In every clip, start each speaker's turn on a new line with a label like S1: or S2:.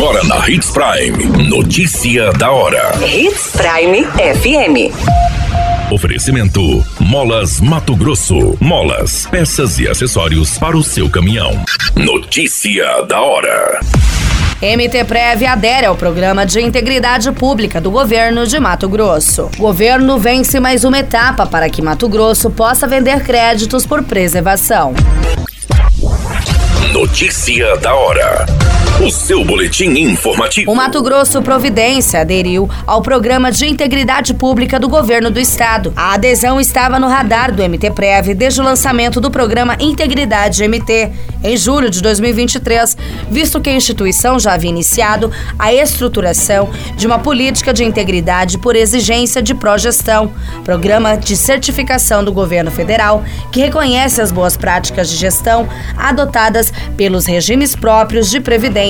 S1: Agora na Hits Prime. Notícia da hora.
S2: Hits Prime FM.
S1: Oferecimento: Molas Mato Grosso. Molas, peças e acessórios para o seu caminhão. Notícia da hora.
S3: MT Prev adere ao programa de integridade pública do governo de Mato Grosso. O governo vence mais uma etapa para que Mato Grosso possa vender créditos por preservação.
S1: Notícia da hora. O seu boletim informativo.
S3: O Mato Grosso Providência aderiu ao programa de integridade pública do governo do estado. A adesão estava no radar do MT Prev desde o lançamento do programa Integridade MT em julho de 2023, visto que a instituição já havia iniciado a estruturação de uma política de integridade por exigência de progestão, programa de certificação do governo federal que reconhece as boas práticas de gestão adotadas pelos regimes próprios de previdência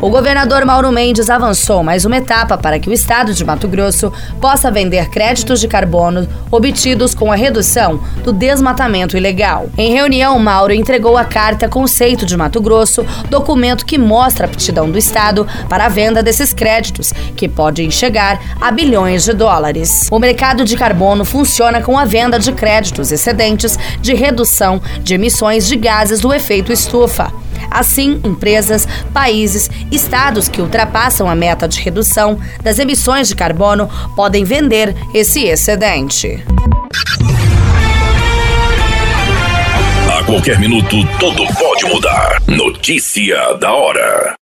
S3: O governador Mauro Mendes avançou mais uma etapa para que o estado de Mato Grosso possa vender créditos de carbono obtidos com a redução do desmatamento ilegal. Em reunião, Mauro entregou a carta Conceito de Mato Grosso, documento que mostra a aptidão do estado para a venda desses créditos, que podem chegar a bilhões de dólares. O mercado de carbono funciona com a venda de créditos excedentes de redução de emissões de gases do efeito estufa. Assim, empresas, países, estados que ultrapassam a meta de redução das emissões de carbono podem vender esse excedente.
S1: A qualquer minuto, tudo pode mudar. Notícia da hora.